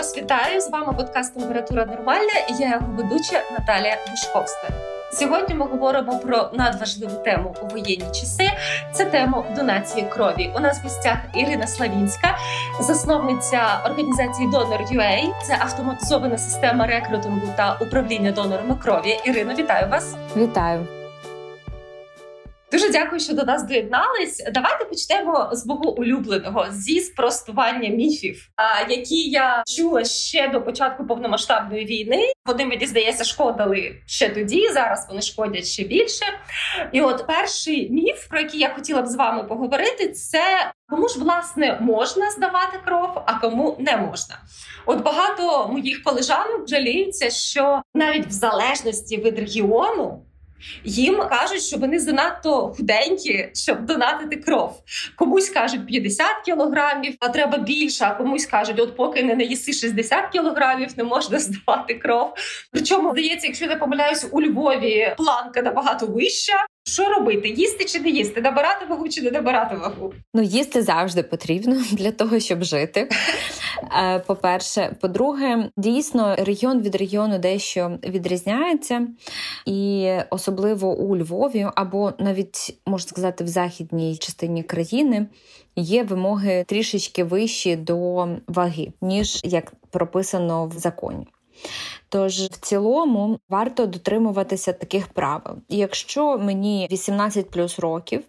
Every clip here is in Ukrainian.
вас вітаю! З вами подкаст Температура Нормальна і я його ведуча Наталія Вишковська. Сьогодні ми говоримо про надважливу тему у воєнні часи. Це тема донації крові. У нас в гостях Ірина Славінська, засновниця організації Donor.ua. Це автоматизована система рекрутингу та управління донорами крові. Ірино, вітаю вас! Вітаю! Дуже дякую, що до нас доєднались. Давайте почнемо з мого улюбленого зі спростування міфів, які я чула ще до початку повномасштабної війни. Вони мені здається шкодили ще тоді. Зараз вони шкодять ще більше. І от перший міф, про який я хотіла б з вами поговорити, це кому ж власне можна здавати кров, а кому не можна. От багато моїх колежанок жаліються, що навіть в залежності від регіону. Їм кажуть, що вони занадто худенькі, щоб донатити кров. Комусь кажуть 50 кілограмів, а треба більше. А комусь кажуть, от поки не наїси 60 кілограмів, не можна здавати кров. Причому здається, якщо не помиляюсь, у Львові планка набагато вища. Що робити? Їсти чи не їсти? Набирати вагу чи не набирати вагу? Ну їсти завжди потрібно для того, щоб жити. Е, по-перше, по-друге, дійсно регіон від регіону дещо відрізняється, і особливо у Львові, або навіть можна сказати, в західній частині країни є вимоги трішечки вищі до ваги, ніж як прописано в законі. Тож в цілому варто дотримуватися таких правил. Якщо мені 18 плюс років,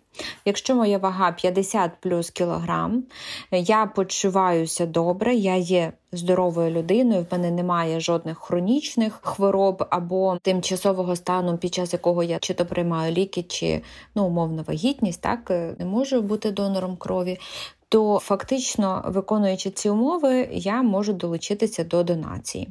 якщо моя вага 50 плюс кілограм, я почуваюся добре, я є здоровою людиною, в мене немає жодних хронічних хвороб або тимчасового стану, під час якого я чи то приймаю ліки, чи ну умовно вагітність, так не можу бути донором крові. То фактично виконуючи ці умови, я можу долучитися до донації.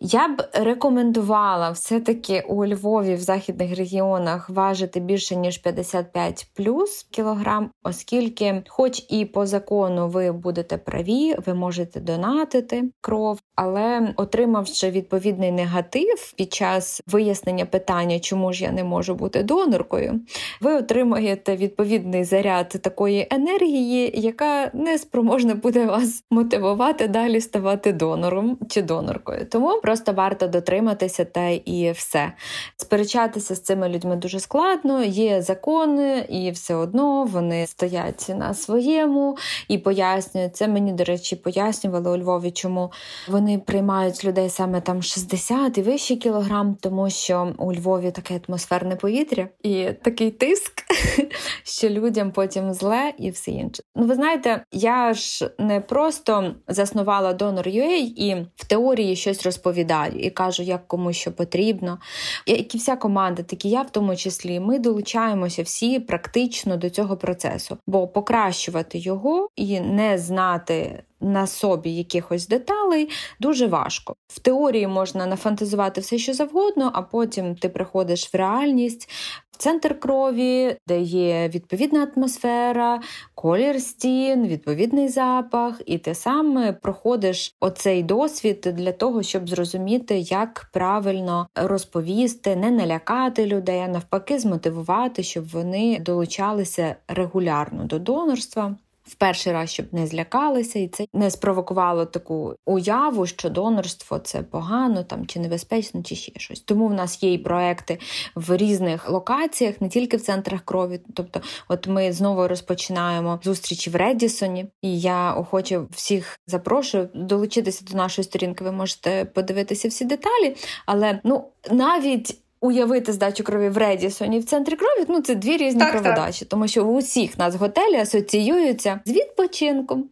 Я б рекомендувала все-таки у Львові в західних регіонах важити більше ніж 55 плюс кілограм, оскільки, хоч і по закону ви будете праві, ви можете донатити кров, але отримавши відповідний негатив під час вияснення питання, чому ж я не можу бути доноркою, ви отримаєте відповідний заряд такої енергії, яка не спроможна буде вас мотивувати далі ставати донором чи доноркою. Тому просто варто дотриматися та і все. Сперечатися з цими людьми дуже складно, є закони, і все одно вони стоять на своєму і пояснюють це. Мені, до речі, пояснювали у Львові, чому вони приймають людей саме там 60 і вищий кілограм, тому що у Львові таке атмосферне повітря і такий тиск, що людям потім зле і все інше. Ну, ви знаєте, я ж не просто заснувала Donor.ua і в теорії щось розповідаю розповідаю і кажу, як кому що потрібно. Як і вся команда, так і я в тому числі, ми долучаємося всі практично до цього процесу, бо покращувати його і не знати. На собі якихось деталей дуже важко. В теорії можна нафантазувати все, що завгодно, а потім ти приходиш в реальність, в центр крові, де є відповідна атмосфера, колір стін, відповідний запах, і ти сам проходиш оцей досвід для того, щоб зрозуміти, як правильно розповісти, не налякати людей, а навпаки, змотивувати, щоб вони долучалися регулярно до донорства в перший раз, щоб не злякалися, і це не спровокувало таку уяву, що донорство це погано там чи небезпечно, чи ще щось. Тому в нас є і проекти в різних локаціях, не тільки в центрах крові. Тобто, от ми знову розпочинаємо зустрічі в Редісоні, і я охоче всіх запрошую долучитися до нашої сторінки. Ви можете подивитися всі деталі, але ну навіть уявити здачу крові в Редісоні в центрі крові, ну це дві різні так, кроводачі, так. тому що у усіх нас готелі асоціюються з відпочинком.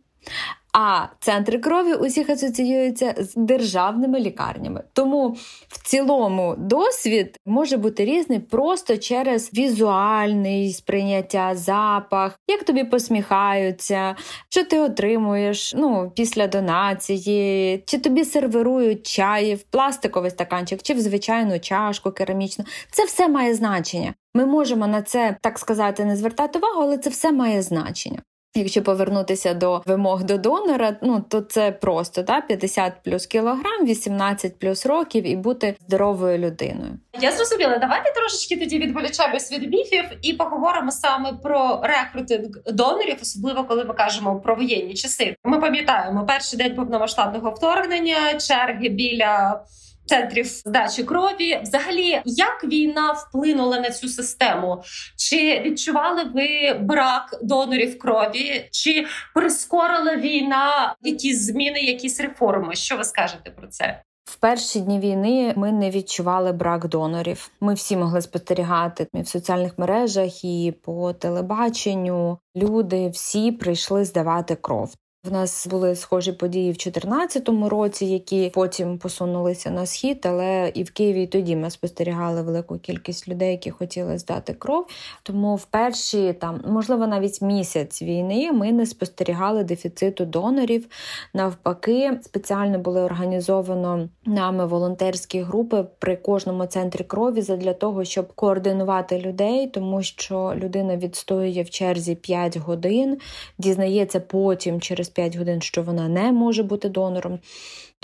А центри крові усіх асоціюються з державними лікарнями. Тому в цілому досвід може бути різний просто через візуальний сприйняття, запах, як тобі посміхаються, що ти отримуєш ну, після донації, чи тобі сервирують чаї в пластиковий стаканчик, чи в звичайну чашку керамічну. Це все має значення. Ми можемо на це так сказати не звертати увагу, але це все має значення. Якщо повернутися до вимог до донора, ну то це просто да, 50 плюс кілограм, 18 плюс років і бути здоровою людиною. Я зрозуміла. Давайте трошечки тоді відволічаємось від міфів і поговоримо саме про рекрутинг донорів, особливо коли ми кажемо про воєнні часи. Ми пам'ятаємо перший день повномасштабного вторгнення, черги біля центрів здачі крові. Взагалі, як війна вплинула на цю систему? Чи відчували ви брак донорів крові? Чи прискорила війна якісь зміни, якісь реформи? Що ви скажете про це? В перші дні війни ми не відчували брак донорів. Ми всі могли спостерігати в соціальних мережах і по телебаченню. Люди всі прийшли здавати кров. В нас були схожі події в 2014 році, які потім посунулися на схід. Але і в Києві і тоді ми спостерігали велику кількість людей, які хотіли здати кров. Тому в перші там, можливо, навіть місяць війни ми не спостерігали дефіциту донорів. Навпаки, спеціально були організовано нами волонтерські групи при кожному центрі крові для того, щоб координувати людей, тому що людина відстоює в черзі 5 годин, дізнається потім через 5 годин, що вона не може бути донором,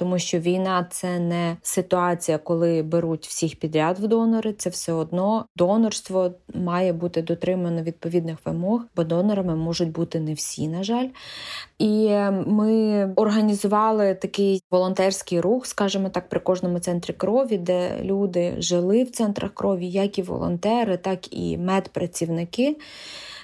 тому що війна це не ситуація, коли беруть всіх підряд в донори. Це все одно донорство має бути дотримано відповідних вимог, бо донорами можуть бути не всі, на жаль. І ми організували такий волонтерський рух, скажімо так, при кожному центрі крові, де люди жили в центрах крові, як і волонтери, так і медпрацівники.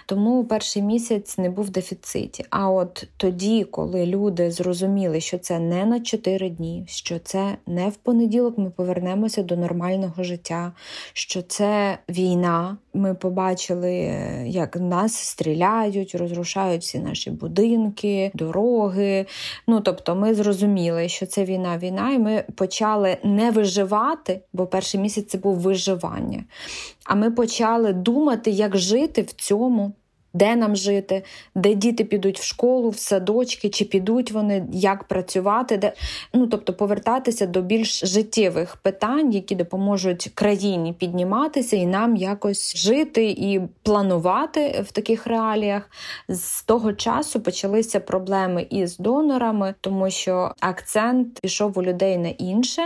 Тому перший місяць не був в дефіциті. А от тоді, коли люди зрозуміли, що це не на 4 дні, що це не в понеділок, ми повернемося до нормального життя, що це війна. Ми побачили, як нас стріляють, розрушають всі наші будинки, дороги. Ну тобто, ми зрозуміли, що це війна, війна, і ми почали не виживати, бо перший місяць це був виживання. А ми почали думати, як жити в цьому де нам жити, де діти підуть в школу, в садочки, чи підуть вони, як працювати, де ну тобто повертатися до більш життєвих питань, які допоможуть країні підніматися і нам якось жити і планувати в таких реаліях. З того часу почалися проблеми із донорами, тому що акцент пішов у людей на інше.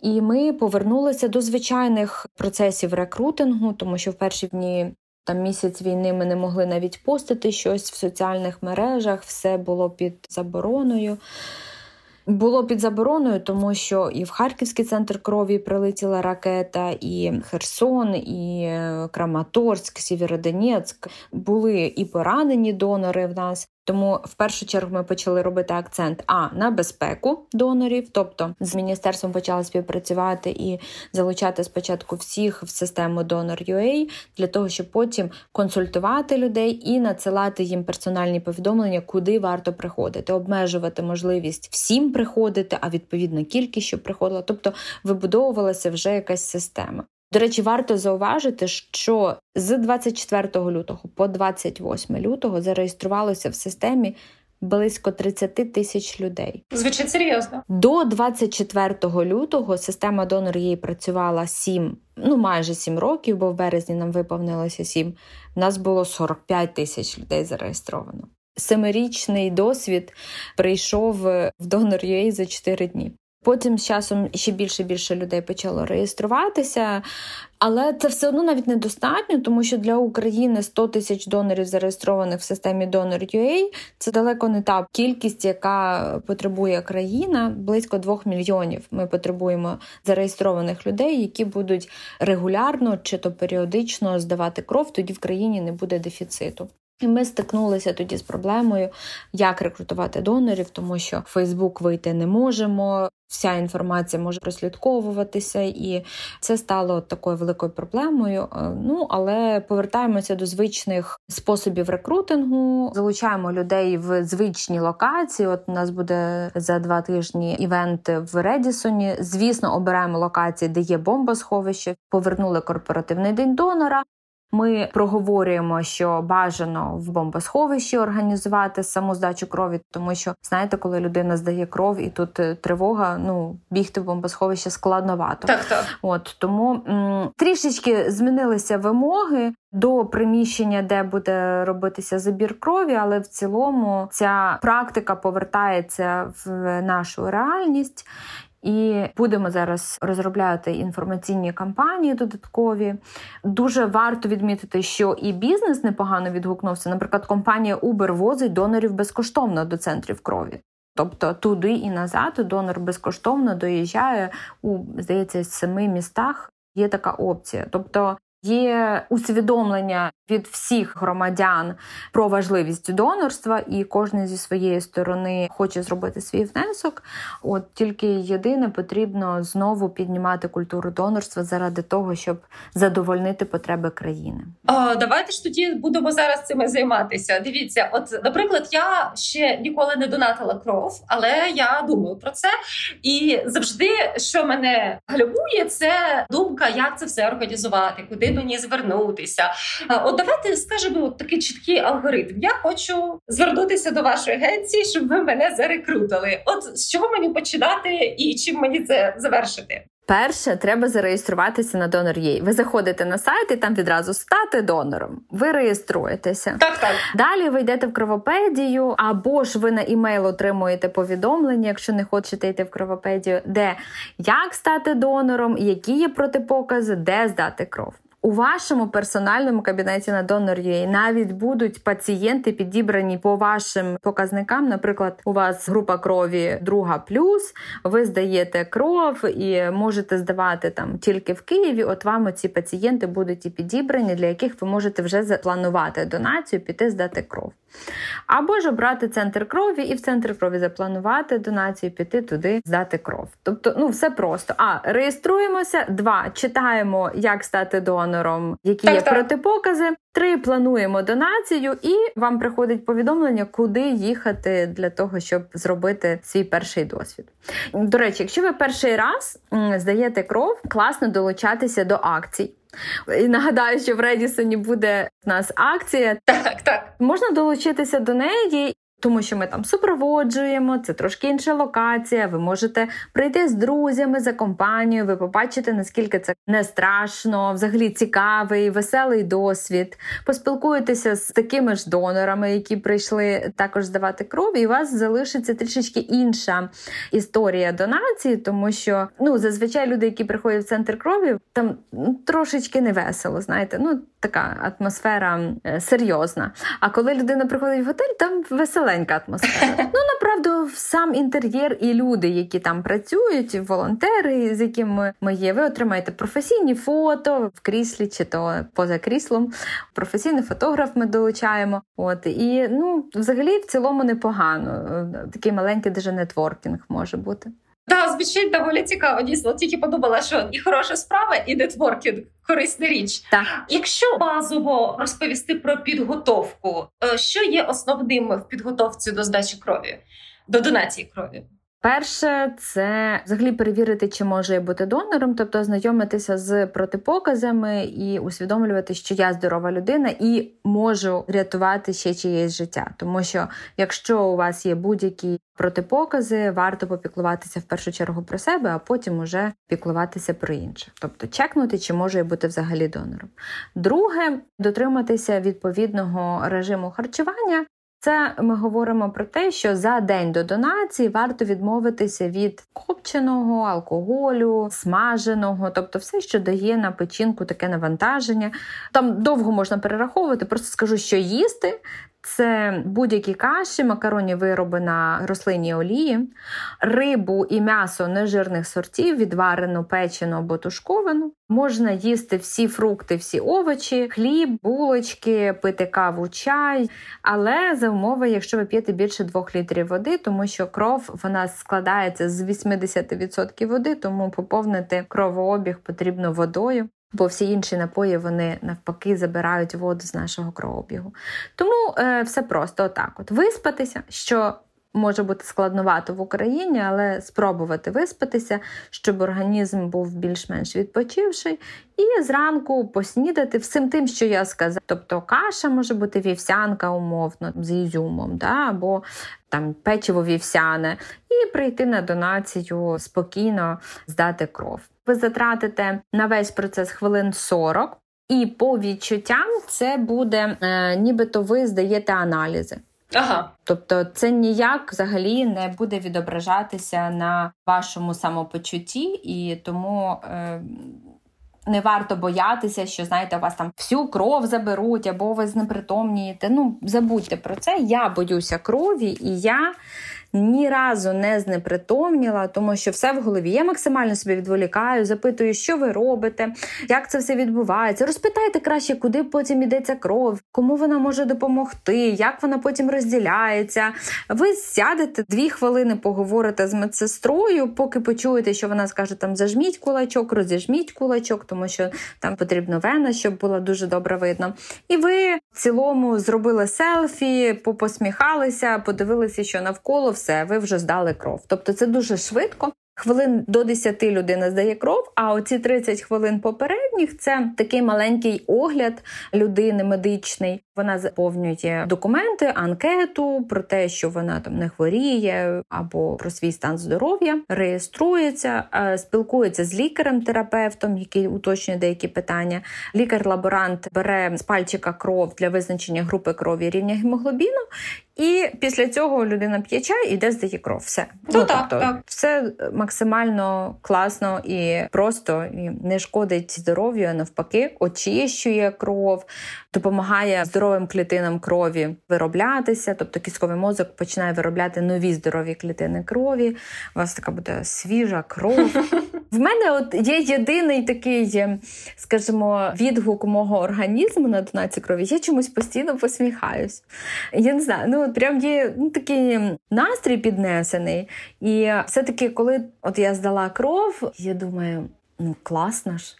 І ми повернулися до звичайних процесів рекрутингу, тому що в перші дні там місяць війни ми не могли навіть постити щось в соціальних мережах, все було під забороною. Було під забороною, тому що і в Харківський центр крові прилетіла ракета, і Херсон, і е, Краматорськ, Сєвєродонецьк. Були і поранені донори в нас. Тому в першу чергу ми почали робити акцент а на безпеку донорів, тобто з міністерством почали співпрацювати і залучати спочатку всіх в систему Donor.ua, для того, щоб потім консультувати людей і надсилати їм персональні повідомлення, куди варто приходити, обмежувати можливість всім приходити, а відповідно кількість, щоб приходила. Тобто вибудовувалася вже якась система. До речі, варто зауважити, що з 24 лютого по 28 лютого зареєструвалося в системі близько 30 тисяч людей. Звучить серйозно. До 24 лютого система донор її працювала 7, ну майже 7 років, бо в березні нам виповнилося 7. У нас було 45 тисяч людей зареєстровано. Семирічний досвід прийшов в Donor.ua за 4 дні. Потім з часом ще більше більше людей почало реєструватися, але це все одно навіть недостатньо, тому що для України 100 тисяч донорів зареєстрованих в системі Donor.ua – це далеко не та кількість, яка потребує країна. Близько 2 мільйонів. Ми потребуємо зареєстрованих людей, які будуть регулярно чи то періодично здавати кров. Тоді в країні не буде дефіциту. І ми стикнулися тоді з проблемою, як рекрутувати донорів, тому що в Фейсбук вийти не можемо. Вся інформація може прослідковуватися, і це стало такою великою проблемою. Е, ну але повертаємося до звичних способів рекрутингу, залучаємо людей в звичні локації. От у нас буде за два тижні івент в Редісоні. Звісно, обираємо локації, де є бомбосховище. Повернули корпоративний день донора. Ми проговорюємо, що бажано в бомбосховищі організувати саму здачу крові, тому що знаєте, коли людина здає кров і тут е, тривога, ну бігти в бомбосховище складновато. Так, так. От тому м- трішечки змінилися вимоги до приміщення, де буде робитися забір крові, але в цілому ця практика повертається в нашу реальність. І будемо зараз розробляти інформаційні кампанії додаткові. Дуже варто відмітити, що і бізнес непогано відгукнувся. Наприклад, компанія Uber возить донорів безкоштовно до центрів крові. Тобто туди і назад донор безкоштовно доїжджає у здається семи містах. Є така опція. Тобто Є усвідомлення від всіх громадян про важливість донорства, і кожен зі своєї сторони хоче зробити свій внесок. От тільки єдине потрібно знову піднімати культуру донорства заради того, щоб задовольнити потреби країни. О, давайте ж тоді будемо зараз цим займатися. Дивіться, от, наприклад, я ще ніколи не донатила кров, але я думаю про це. І завжди, що мене гальмує, це думка, як це все організувати, куди мені звернутися. От давайте скажемо от такий чіткий алгоритм. Я хочу звернутися до вашої агенції, щоб ви мене зарекрутили. От з чого мені починати і чим мені це завершити? Перше, треба зареєструватися на Donor.ua. Ви заходите на сайт і там відразу стати донором. Ви реєструєтеся. Так, так. Далі ви йдете в кровопедію, або ж ви на імейл отримуєте повідомлення, якщо не хочете йти в кровопедію, де як стати донором, які є протипокази, де здати кров. У вашому персональному кабінеті на Donor.ua навіть будуть пацієнти підібрані по вашим показникам. Наприклад, у вас група крові друга плюс, ви здаєте кров і можете здавати там тільки в Києві. От вам ці пацієнти будуть і підібрані, для яких ви можете вже запланувати донацію, піти здати кров. Або ж обрати центр крові і в центр крові запланувати донацію, піти туди, здати кров. Тобто, ну все просто. А реєструємося. Два читаємо, як стати донором, які так, є так. протипокази. Три плануємо донацію, і вам приходить повідомлення, куди їхати для того, щоб зробити свій перший досвід. До речі, якщо ви перший раз здаєте кров, класно долучатися до акцій. І нагадаю, що в Редісоні буде в нас акція. Так, так. Можна долучитися до неї тому що ми там супроводжуємо, це трошки інша локація. Ви можете прийти з друзями за компанією, ви побачите, наскільки це не страшно, взагалі цікавий, веселий досвід. Поспілкуєтеся з такими ж донорами, які прийшли також здавати кров, і у вас залишиться трішечки інша історія донації, тому що ну зазвичай люди, які приходять в центр крові, там ну, трошечки не весело, знаєте, ну така атмосфера е, серйозна. А коли людина приходить в готель, там веселенька атмосфера. Ну направду, сам інтер'єр і люди, які там працюють, волонтери, з якими ми є. Ви отримаєте професійні фото в кріслі чи то поза кріслом. Професійний фотограф ми долучаємо. От і ну, взагалі, в цілому непогано. Такий маленький даже нетворкінг може бути. Так, звучить доволі цікаво. Дійсно, тільки подумала, що і хороша справа, і нетворкінг корисна річ. Так. Якщо базово розповісти про підготовку, е, що є основним в підготовці до здачі крові, до донації крові? Перше, це взагалі перевірити, чи може я бути донором, тобто ознайомитися з протипоказами і усвідомлювати, що я здорова людина і можу рятувати ще чиєсь життя. Тому що якщо у вас є будь-які протипокази, варто попіклуватися в першу чергу про себе, а потім уже піклуватися про інше. Тобто чекнути, чи може я бути взагалі донором. Друге, дотриматися відповідного режиму харчування. Це ми говоримо про те, що за день до донації варто відмовитися від копченого, алкоголю, смаженого, тобто все, що дає на печінку таке навантаження. Там довго можна перераховувати, просто скажу, що їсти це будь-які каші, макаронні вироби на рослинній олії, рибу і м'ясо нежирних сортів, відварену, печену або тушковану. Можна їсти всі фрукти, всі овочі, хліб, булочки, пити каву, чай. Але за умови, якщо ви п'єте більше 2 літрів води, тому що кров вона складається з 80% води, тому поповнити кровообіг потрібно водою бо всі інші напої вони навпаки забирають воду з нашого кровообігу. Тому е, все просто отак: от виспатися, що може бути складновато в Україні, але спробувати виспатися, щоб організм був більш-менш відпочивший, і зранку поснідати всім тим, що я сказала. Тобто каша може бути вівсянка, умовно, з ізюмом, да? або там печиво вівсяне, і прийти на донацію спокійно здати кров. Ви затратите на весь процес хвилин 40, і по відчуттям це буде, е, нібито ви здаєте аналізи. Ага. Тобто це ніяк взагалі не буде відображатися на вашому самопочутті, і тому е, не варто боятися, що знаєте, у вас там всю кров заберуть, або ви знепритомнієте. Ну забудьте про це. Я боюся крові, і я ні разу не знепритомніла, тому що все в голові. Я максимально собі відволікаю, запитую, що ви робите, як це все відбувається. Розпитайте краще, куди потім йдеться кров, кому вона може допомогти, як вона потім розділяється. Ви сядете дві хвилини, поговорите з медсестрою, поки почуєте, що вона скаже там зажміть кулачок, розіжміть кулачок, тому що там потрібна вена, щоб було дуже добре видно. І ви в цілому зробили селфі, попосміхалися, подивилися, що навколо все, ви вже здали кров. Тобто це дуже швидко. Хвилин до 10 людина здає кров, а оці 30 хвилин попередніх це такий маленький огляд людини медичний. Вона заповнює документи, анкету про те, що вона там не хворіє, або про свій стан здоров'я, реєструється, е, спілкується з лікарем-терапевтом, який уточнює деякі питання. Лікар-лаборант бере з пальчика кров для визначення групи крові рівня гемоглобіну. І після цього людина п'є чай і йде здає кров. Все ну, ну так, тобто, так. все максимально класно і просто і не шкодить здоров'ю, а навпаки, очищує кров, допомагає здоровим клітинам крові вироблятися. Тобто кістковий мозок починає виробляти нові здорові клітини крові. У вас така буде свіжа кров. В мене от є єдиний такий, скажімо, відгук мого організму на донацію крові. Я чомусь постійно посміхаюсь. Я не знаю, ну от прям є ну, такий настрій піднесений. І все-таки, коли от я здала кров, я думаю, ну класно ж.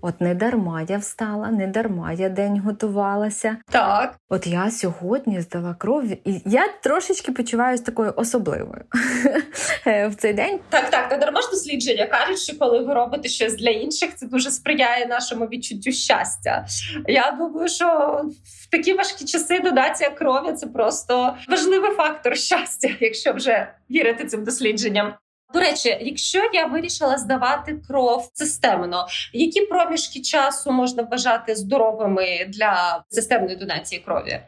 От не дарма я встала, не дарма я день готувалася. Так. От я сьогодні здала кров, і я трошечки почуваюся такою особливою в цей день. Так, так, не дарма ж дослідження кажуть, що коли ви робите щось для інших, це дуже сприяє нашому відчуттю щастя. Я думаю, що в такі важкі часи донація крові це просто важливий фактор щастя, якщо вже вірити цим дослідженням. До речі, якщо я вирішила здавати кров системно, які проміжки часу можна вважати здоровими для системної донації крові?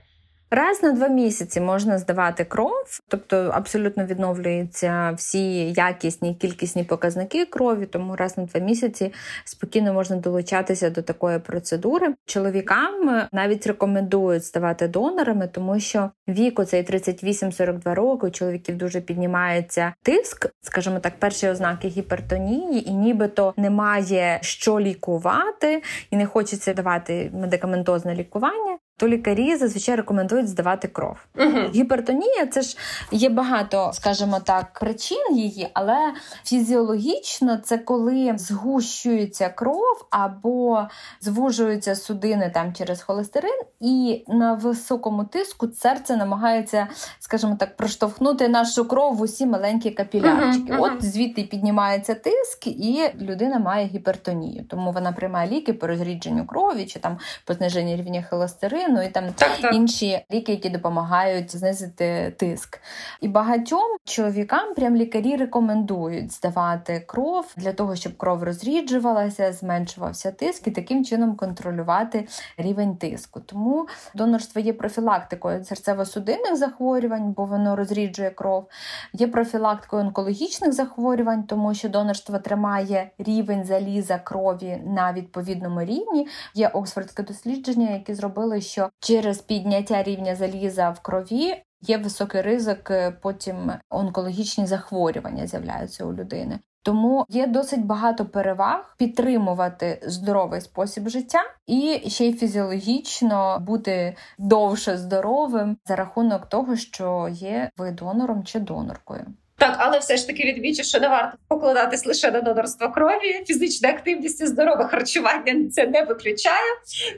Раз на два місяці можна здавати кров, тобто абсолютно відновлюються всі якісні кількісні показники крові, тому раз на два місяці спокійно можна долучатися до такої процедури. Чоловікам навіть рекомендують ставати донорами, тому що віку цей 38-42 роки у чоловіків дуже піднімається тиск, скажімо так, перші ознаки гіпертонії, і нібито немає що лікувати, і не хочеться давати медикаментозне лікування то лікарі зазвичай рекомендують здавати кров. Угу. Гіпертонія це ж є багато, скажімо так, причин її, але фізіологічно це коли згущується кров або звужуються судини там через холестерин, і на високому тиску серце намагається, скажімо так, проштовхнути нашу кров в усі маленькі капілярчики. Угу, От звідти піднімається тиск, і людина має гіпертонію. Тому вона приймає ліки по розрідженню крові чи там по зниженню рівня холестерину інсуліну і там так, так. інші ліки, які допомагають знизити тиск. І багатьом чоловікам прям лікарі рекомендують здавати кров для того, щоб кров розріджувалася, зменшувався тиск і таким чином контролювати рівень тиску. Тому донорство є профілактикою серцево-судинних захворювань, бо воно розріджує кров, є профілактикою онкологічних захворювань, тому що донорство тримає рівень заліза крові на відповідному рівні. Є оксфордське дослідження, які зробили, що що через підняття рівня заліза в крові є високий ризик, е, потім онкологічні захворювання з'являються у людини. Тому є досить багато переваг підтримувати здоровий спосіб життя і ще й фізіологічно бути довше здоровим за рахунок того, що є ви донором чи доноркою. Так, але все ж таки відмічу, що не варто покладатись лише на донорство крові. Фізична активність і здорове харчування це не виключає,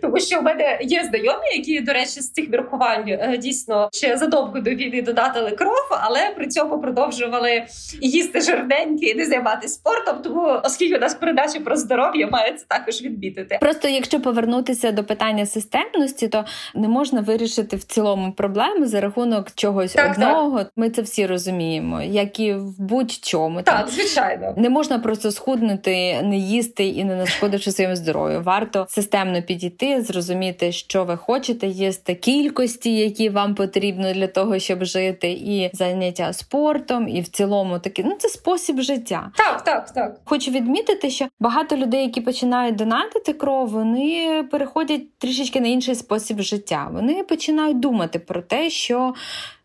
тому що в мене є знайомі, які, до речі, з цих міркувань е, дійсно ще задовго до війни додатили кров, але при цьому продовжували їсти жирненькі і не займатися спортом. Тому, оскільки у нас передача про здоров'я, має це також відмітити. Просто якщо повернутися до питання системності, то не можна вирішити в цілому проблему за рахунок чогось так, одного. Так. Ми це всі розуміємо, як і в будь-чому. Так, звичайно, не можна просто схуднути, не їсти і не нашкодивши своєму здоров'ю. Варто системно підійти, зрозуміти, що ви хочете, їсти кількості, які вам потрібно для того, щоб жити, і заняття спортом, і в цілому таки ну це спосіб життя. Так, так, так. Хочу відмітити, що багато людей, які починають донатити кров, вони переходять трішечки на інший спосіб життя. Вони починають думати про те, що.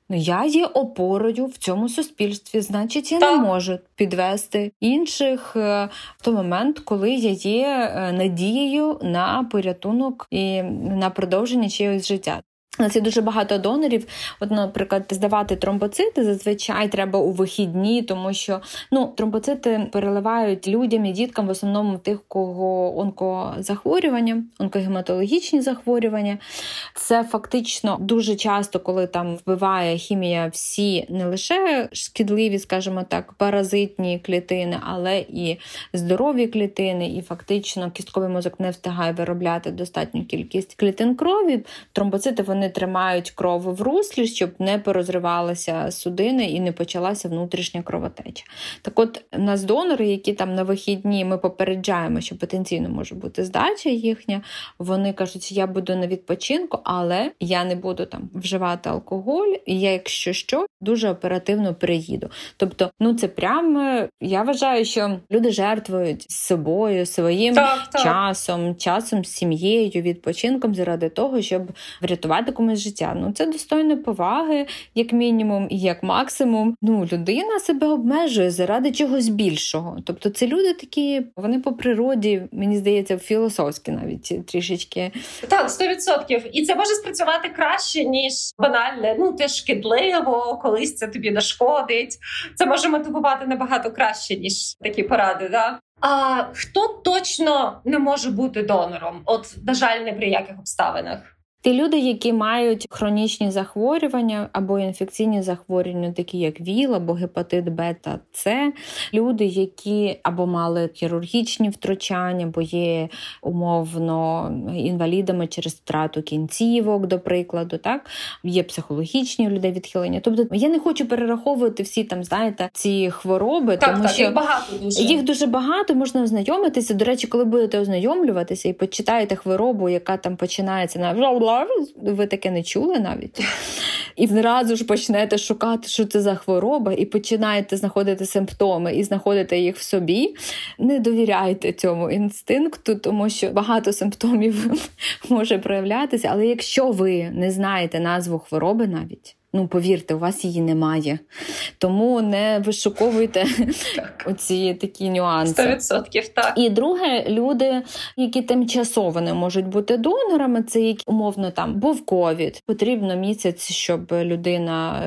Ну, я є опорою в цьому суспільстві, значить, я так. не можу підвести інших е, в той момент, коли я є е, надією на порятунок і на продовження чогось життя. У нас є дуже багато донорів. От, наприклад, здавати тромбоцити зазвичай треба у вихідні, тому що ну, тромбоцити переливають людям і діткам в основному тих, кого онкозахворювання, онкогематологічні захворювання. Це фактично дуже часто, коли там вбиває хімія всі не лише шкідливі, скажімо так, паразитні клітини, але і здорові клітини, і фактично кістковий мозок не встигає виробляти достатню кількість клітин крові. Тромбоцити вони вони тримають кров в руслі, щоб не порозривалися судини і не почалася внутрішня кровотеча. Так от у нас донори, які там на вихідні ми попереджаємо, що потенційно може бути здача їхня, вони кажуть, я буду на відпочинку, але я не буду там вживати алкоголь, і я, якщо що, дуже оперативно приїду. Тобто, ну це прямо я вважаю, що люди жертвують собою, своїм так, так. часом, часом з сім'єю, відпочинком заради того, щоб врятувати комусь життя. Ну це достойно поваги, як мінімум, і як максимум. Ну, людина себе обмежує заради чогось більшого. Тобто, це люди такі, вони по природі, мені здається, філософські навіть трішечки. Так, 100%. І це може спрацювати краще, ніж банальне. Ну, те шкідливо, колись це тобі нашкодить. Це може мотивувати набагато краще, ніж такі поради. Да? А хто точно не може бути донором? От, на жаль, не при яких обставинах. Ті люди, які мають хронічні захворювання або інфекційні захворювання, такі як ВІЛ або гепатит Б та С, люди, які або мали хірургічні втручання, або є умовно інвалідами через втрату кінцівок, до прикладу, так є психологічні у людей відхилення. Тобто я не хочу перераховувати всі там, знаєте, ці хвороби, так, тому так, що їх багато дуже їх дуже багато можна ознайомитися. До речі, коли будете ознайомлюватися і почитаєте хворобу, яка там починається на ви таке не чули навіть. І зразу ж почнете шукати, що це за хвороба, і починаєте знаходити симптоми і знаходити їх в собі. Не довіряйте цьому інстинкту, тому що багато симптомів може проявлятися. Але якщо ви не знаєте назву хвороби навіть. Ну, повірте, у вас її немає. Тому не вишуковуйте оці такі нюанси. 100% так. І друге, люди, які тимчасово не можуть бути донорами, це які умовно там був ковід. Потрібно місяць, щоб людина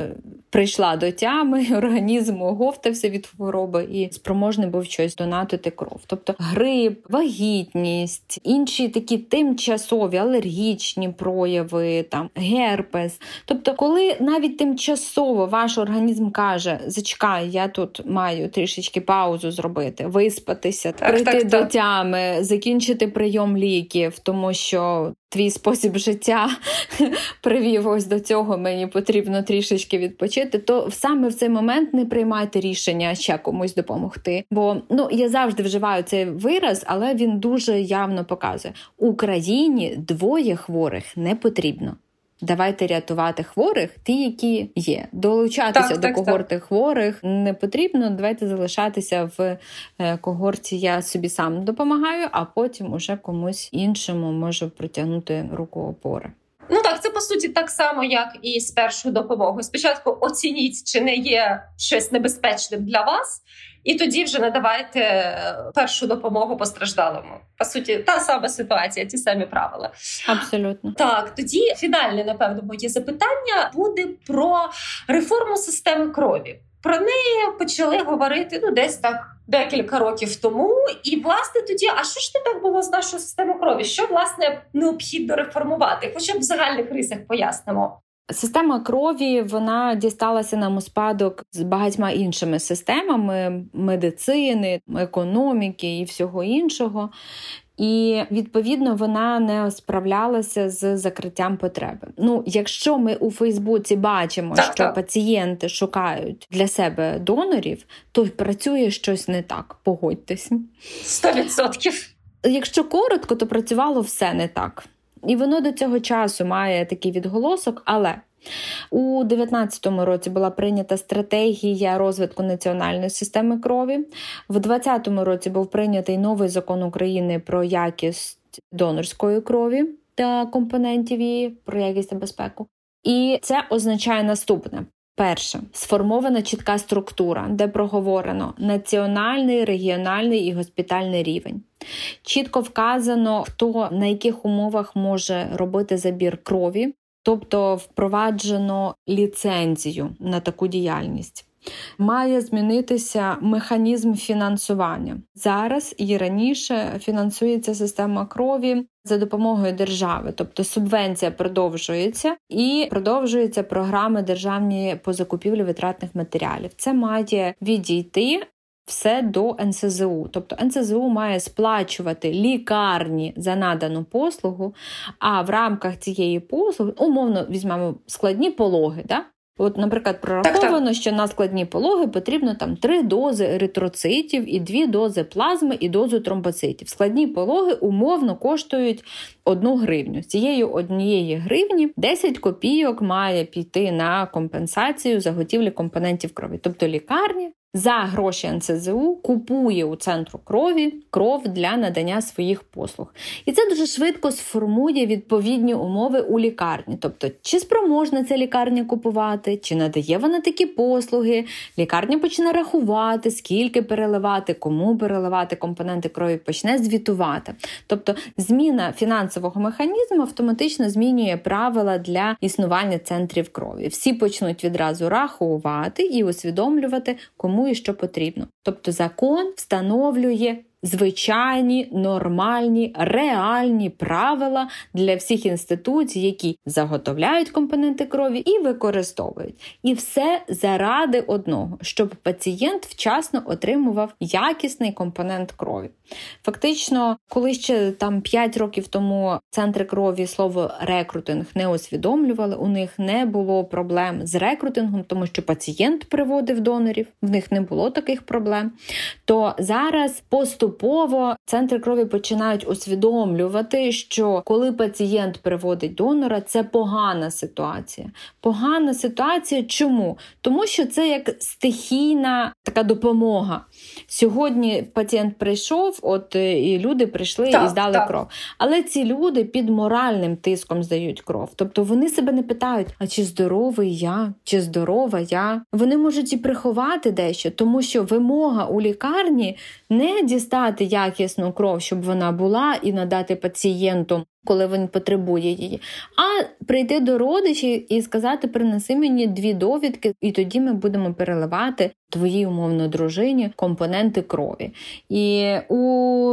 прийшла до тями, організм оговтався від хвороби і спроможний був щось донатити кров. Тобто грип, вагітність, інші такі тимчасові алергічні прояви, там герпес. Тобто, коли навіть тимчасово ваш організм каже: зачекай, я тут маю трішечки паузу зробити, виспатися, так, прийти так, до так. тями, закінчити прийом ліків, тому що твій спосіб життя привів ось до цього, мені потрібно трішечки відпочити. То саме в цей момент не приймайте рішення ще комусь допомогти. Бо ну я завжди вживаю цей вираз, але він дуже явно показує: Україні двоє хворих не потрібно. Давайте рятувати хворих, ті, які є. Долучатися так, до так, когорти так. хворих не потрібно. Давайте залишатися в е, когорті. Я собі сам допомагаю, а потім уже комусь іншому можу протягнути руку опори. Ну так, це по суті так само, як і з першою допомогою. Спочатку оцініть, чи не є щось небезпечним для вас, і тоді вже надавайте е, першу допомогу постраждалому. По суті, та сама ситуація, ті самі правила. Абсолютно так. Тоді фінальне, напевно, моє запитання буде про реформу системи крові. Про неї почали говорити ну десь так декілька років тому. І власне тоді, а що ж не так було з нашою системою крові? Що власне необхідно реформувати? Хоча б в загальних рисах пояснимо. Система крові вона дісталася нам у спадок з багатьма іншими системами медицини, економіки і всього іншого. І відповідно вона не справлялася з закриттям потреби. Ну, якщо ми у Фейсбуці бачимо, так, що так. пацієнти шукають для себе донорів, то працює щось не так. Погодьтесь. Сто відсотків. Якщо коротко, то працювало все не так. І воно до цього часу має такий відголосок, але у 2019 році була прийнята стратегія розвитку національної системи крові. В 2020 році був прийнятий новий закон України про якість донорської крові та компонентів її, про якість та безпеку. І це означає наступне: Перше сформована чітка структура, де проговорено національний, регіональний і госпітальний рівень. Чітко вказано, хто на яких умовах може робити забір крові, тобто впроваджено ліцензію на таку діяльність. Має змінитися механізм фінансування. Зараз і раніше фінансується система крові за допомогою держави, тобто субвенція продовжується і продовжуються програми державні по закупівлі витратних матеріалів. Це має відійти все до НСЗУ. Тобто НСЗУ має сплачувати лікарні за надану послугу, а в рамках цієї послуги, умовно візьмемо складні пологи. Да? От, наприклад, прораховано, так, так. що на складні пологи потрібно там три дози еритроцитів і дві дози плазми і дозу тромбоцитів. Складні пологи умовно коштують одну гривню. З цієї однієї гривні 10 копійок має піти на компенсацію заготівлі компонентів крові. Тобто лікарні за гроші НСЗУ купує у центру крові кров для надання своїх послуг. І це дуже швидко сформує відповідні умови у лікарні. Тобто, чи спроможна ця лікарня купувати, чи надає вона такі послуги, лікарня почне рахувати, скільки переливати, кому переливати компоненти крові, почне звітувати. Тобто, зміна фінансового механізму автоматично змінює правила для існування центрів крові. Всі почнуть відразу рахувати і усвідомлювати, кому і що потрібно. Тобто закон встановлює звичайні, нормальні, реальні правила для всіх інституцій, які заготовляють компоненти крові і використовують. І все заради одного, щоб пацієнт вчасно отримував якісний компонент крові. Фактично, коли ще там 5 років тому центри крові слово рекрутинг не усвідомлювали, у них не було проблем з рекрутингом, тому що пацієнт приводив донорів, в них не було таких проблем. То зараз поступово центри крові починають усвідомлювати, що коли пацієнт приводить донора, це погана ситуація. Погана ситуація чому? Тому що це як стихійна така допомога. Сьогодні пацієнт прийшов от е, і люди прийшли так, і здали так. кров. Але ці люди під моральним тиском здають кров. Тобто вони себе не питають, а чи здоровий я, чи здорова я. Вони можуть і приховати дещо, тому що вимога у лікарні не дістати якісну кров, щоб вона була, і надати пацієнту коли він потребує її, а прийти до родичів і сказати: принеси мені дві довідки, і тоді ми будемо переливати твоїй умовно дружині компоненти крові. І у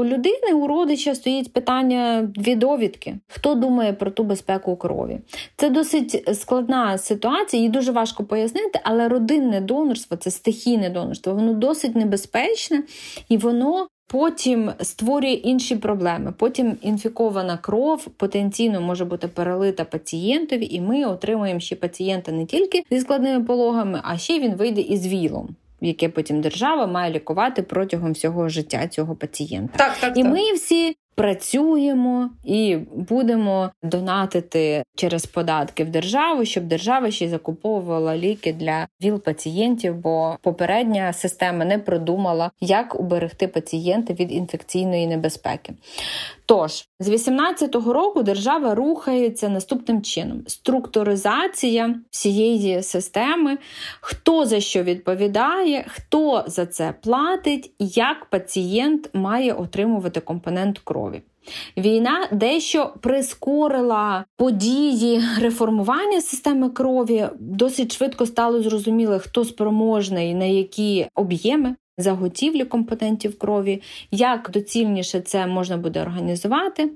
людини, у родича стоїть питання дві довідки. Хто думає про ту безпеку крові? Це досить складна ситуація, її дуже важко пояснити, але родинне донорство це стихійне донорство, воно досить небезпечне і воно Потім створює інші проблеми. Потім інфікована кров потенційно може бути перелита пацієнтові, і ми отримуємо ще пацієнта не тільки зі складними пологами, а ще він вийде із вілом. Яке потім держава має лікувати протягом всього життя цього пацієнта, так так і так. ми всі працюємо і будемо донатити через податки в державу, щоб держава ще й закуповувала ліки для віл пацієнтів, бо попередня система не продумала, як уберегти пацієнта від інфекційної небезпеки. Тож з 2018 року держава рухається наступним чином: структуризація всієї системи, хто за що відповідає, хто за це платить, як пацієнт має отримувати компонент крові. Війна дещо прискорила події реформування системи крові. Досить швидко стало зрозуміло, хто спроможний на які об'єми заготівлі компонентів крові, як доцільніше це можна буде організувати.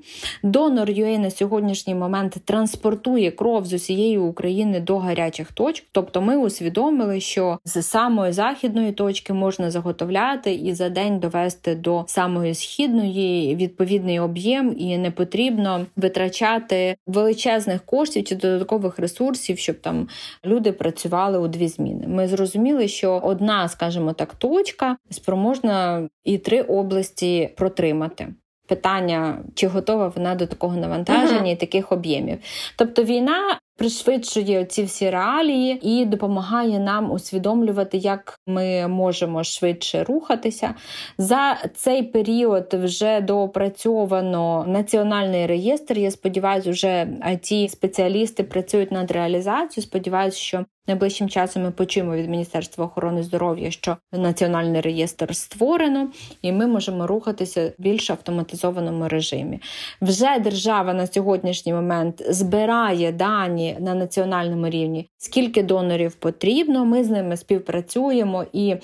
Донор UA на сьогоднішній момент транспортує кров з усієї України до гарячих точок. Тобто ми усвідомили, що з самої західної точки можна заготовляти і за день довести до самої східної відповідний об'єм, і не потрібно витрачати величезних коштів чи додаткових ресурсів, щоб там люди працювали у дві зміни. Ми зрозуміли, що одна, скажімо так, точка спроможна і три області протримати. Питання, чи готова вона до такого навантаження uh-huh. і таких об'ємів. Тобто війна пришвидшує ці всі реалії і допомагає нам усвідомлювати, як ми можемо швидше рухатися. За цей період вже доопрацьовано національний реєстр. Я сподіваюся, вже it спеціалісти працюють над реалізацією. Сподіваюся, що Найближчим часом ми почуємо від Міністерства охорони здоров'я, що національний реєстр створено, і ми можемо рухатися в більш автоматизованому режимі. Вже держава на сьогоднішній момент збирає дані на національному рівні, скільки донорів потрібно. Ми з ними співпрацюємо і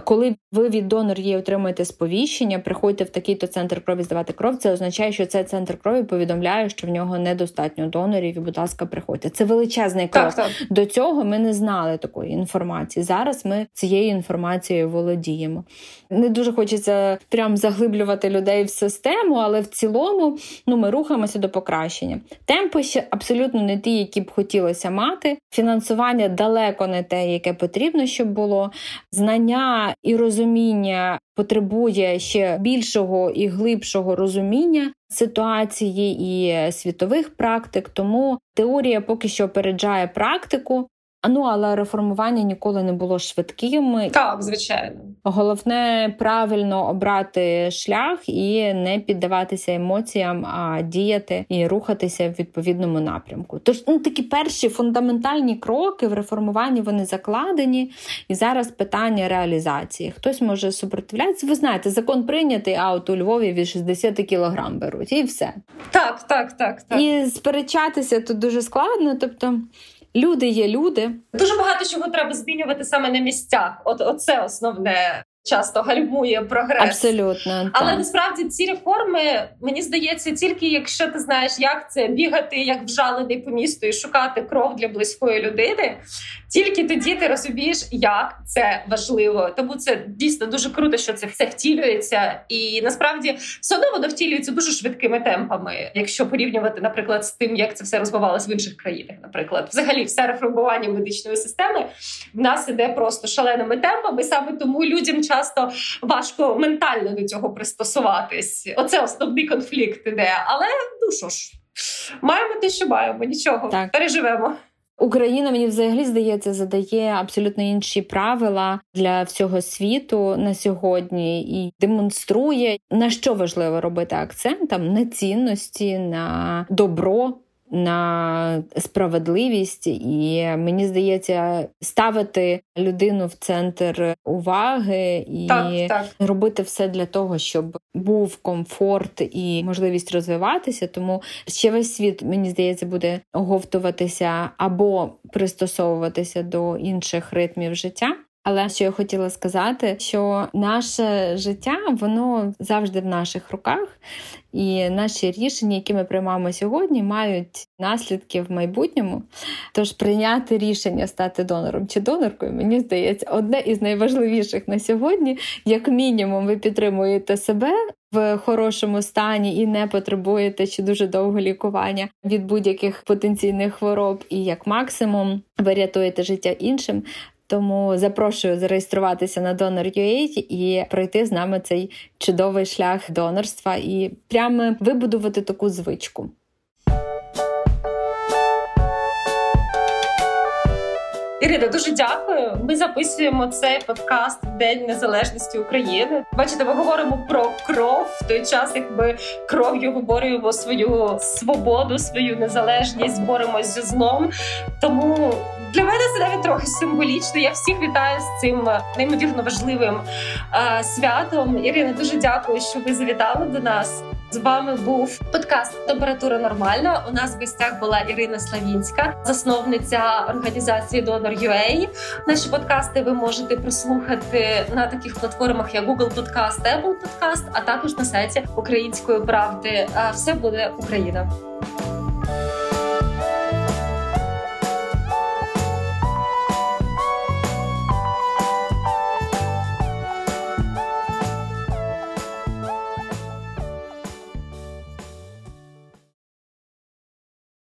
коли ви від донорів отримуєте сповіщення, приходьте в такий-то центр крові здавати кров. Це означає, що цей центр крові повідомляє, що в нього недостатньо донорів, і, будь ласка, приходьте. Це величезний крок. Так, так. До цього ми не знали такої інформації. Зараз ми цією інформацією володіємо. Не дуже хочеться прям заглиблювати людей в систему, але в цілому ну, ми рухаємося до покращення. Темпи ще абсолютно не ті, які б хотілося мати. Фінансування далеко не те, яке потрібно, щоб було знання і розуміння потребує ще більшого і глибшого розуміння ситуації і світових практик. Тому теорія поки що опереджає практику. Ну, але реформування ніколи не було швидким. Так, звичайно. Головне правильно обрати шлях і не піддаватися емоціям, а діяти і рухатися в відповідному напрямку. Тож ну, такі перші фундаментальні кроки в реформуванні вони закладені, і зараз питання реалізації. Хтось може супротивлятися. Ви знаєте, закон прийнятий, а от у Львові від 60 кілограм беруть, і все. Так, так, так, так. І сперечатися тут дуже складно. Тобто. Люди є люди. Дуже багато чого треба змінювати саме на місцях. От оце основне часто гальмує прогрес. Абсолютно. Але так. насправді ці реформи мені здається, тільки якщо ти знаєш, як це бігати, як вжалений по місту і шукати кров для близької людини. Тільки тоді ти розумієш, як це важливо. Тому це дійсно дуже круто, що це все втілюється, і насправді все одно воно втілюється дуже швидкими темпами, якщо порівнювати, наприклад, з тим, як це все розвивалося в інших країнах. Наприклад, взагалі, все реформування медичної системи в нас іде просто шаленими темпами. Саме тому людям часто важко ментально до цього пристосуватись. Оце основний конфлікт іде. Але ну що ж, маємо те, що маємо, нічого так. переживемо. Україна мені взагалі здається задає абсолютно інші правила для всього світу на сьогодні і демонструє на що важливо робити акцент там на цінності, на добро на справедливість, і мені здається, ставити людину в центр уваги і так, так. робити все для того, щоб був комфорт і можливість розвиватися. Тому ще весь світ мені здається буде оговтуватися або пристосовуватися до інших ритмів життя. Але що я хотіла сказати, що наше життя воно завжди в наших руках, і наші рішення, які ми приймаємо сьогодні, мають наслідки в майбутньому. Тож прийняти рішення стати донором чи доноркою, мені здається, одне із найважливіших на сьогодні. Як мінімум, ви підтримуєте себе. В хорошому стані і не потребуєте чи дуже довго лікування від будь-яких потенційних хвороб, і як максимум ви рятуєте життя іншим. Тому запрошую зареєструватися на Donor.ua і пройти з нами цей чудовий шлях донорства і прямо вибудувати таку звичку. Ірина, дуже дякую. Ми записуємо цей подкаст День Незалежності України. Бачите, ми говоримо про кров в той час, як ми кров'ю виборюємо свою свободу, свою незалежність, боремось зі злом. Тому для мене це навіть трохи символічно. Я всіх вітаю з цим неймовірно важливим е, святом. Ірина, дуже дякую, що ви завітали до нас. З вами був подкаст Температура нормальна. У нас в гостях була Ірина Славінська, засновниця організації Donor.ua. Наші подкасти ви можете прослухати на таких платформах, як Google Podcast, Apple Podcast, а також на сайті Української правди. Все буде Україна.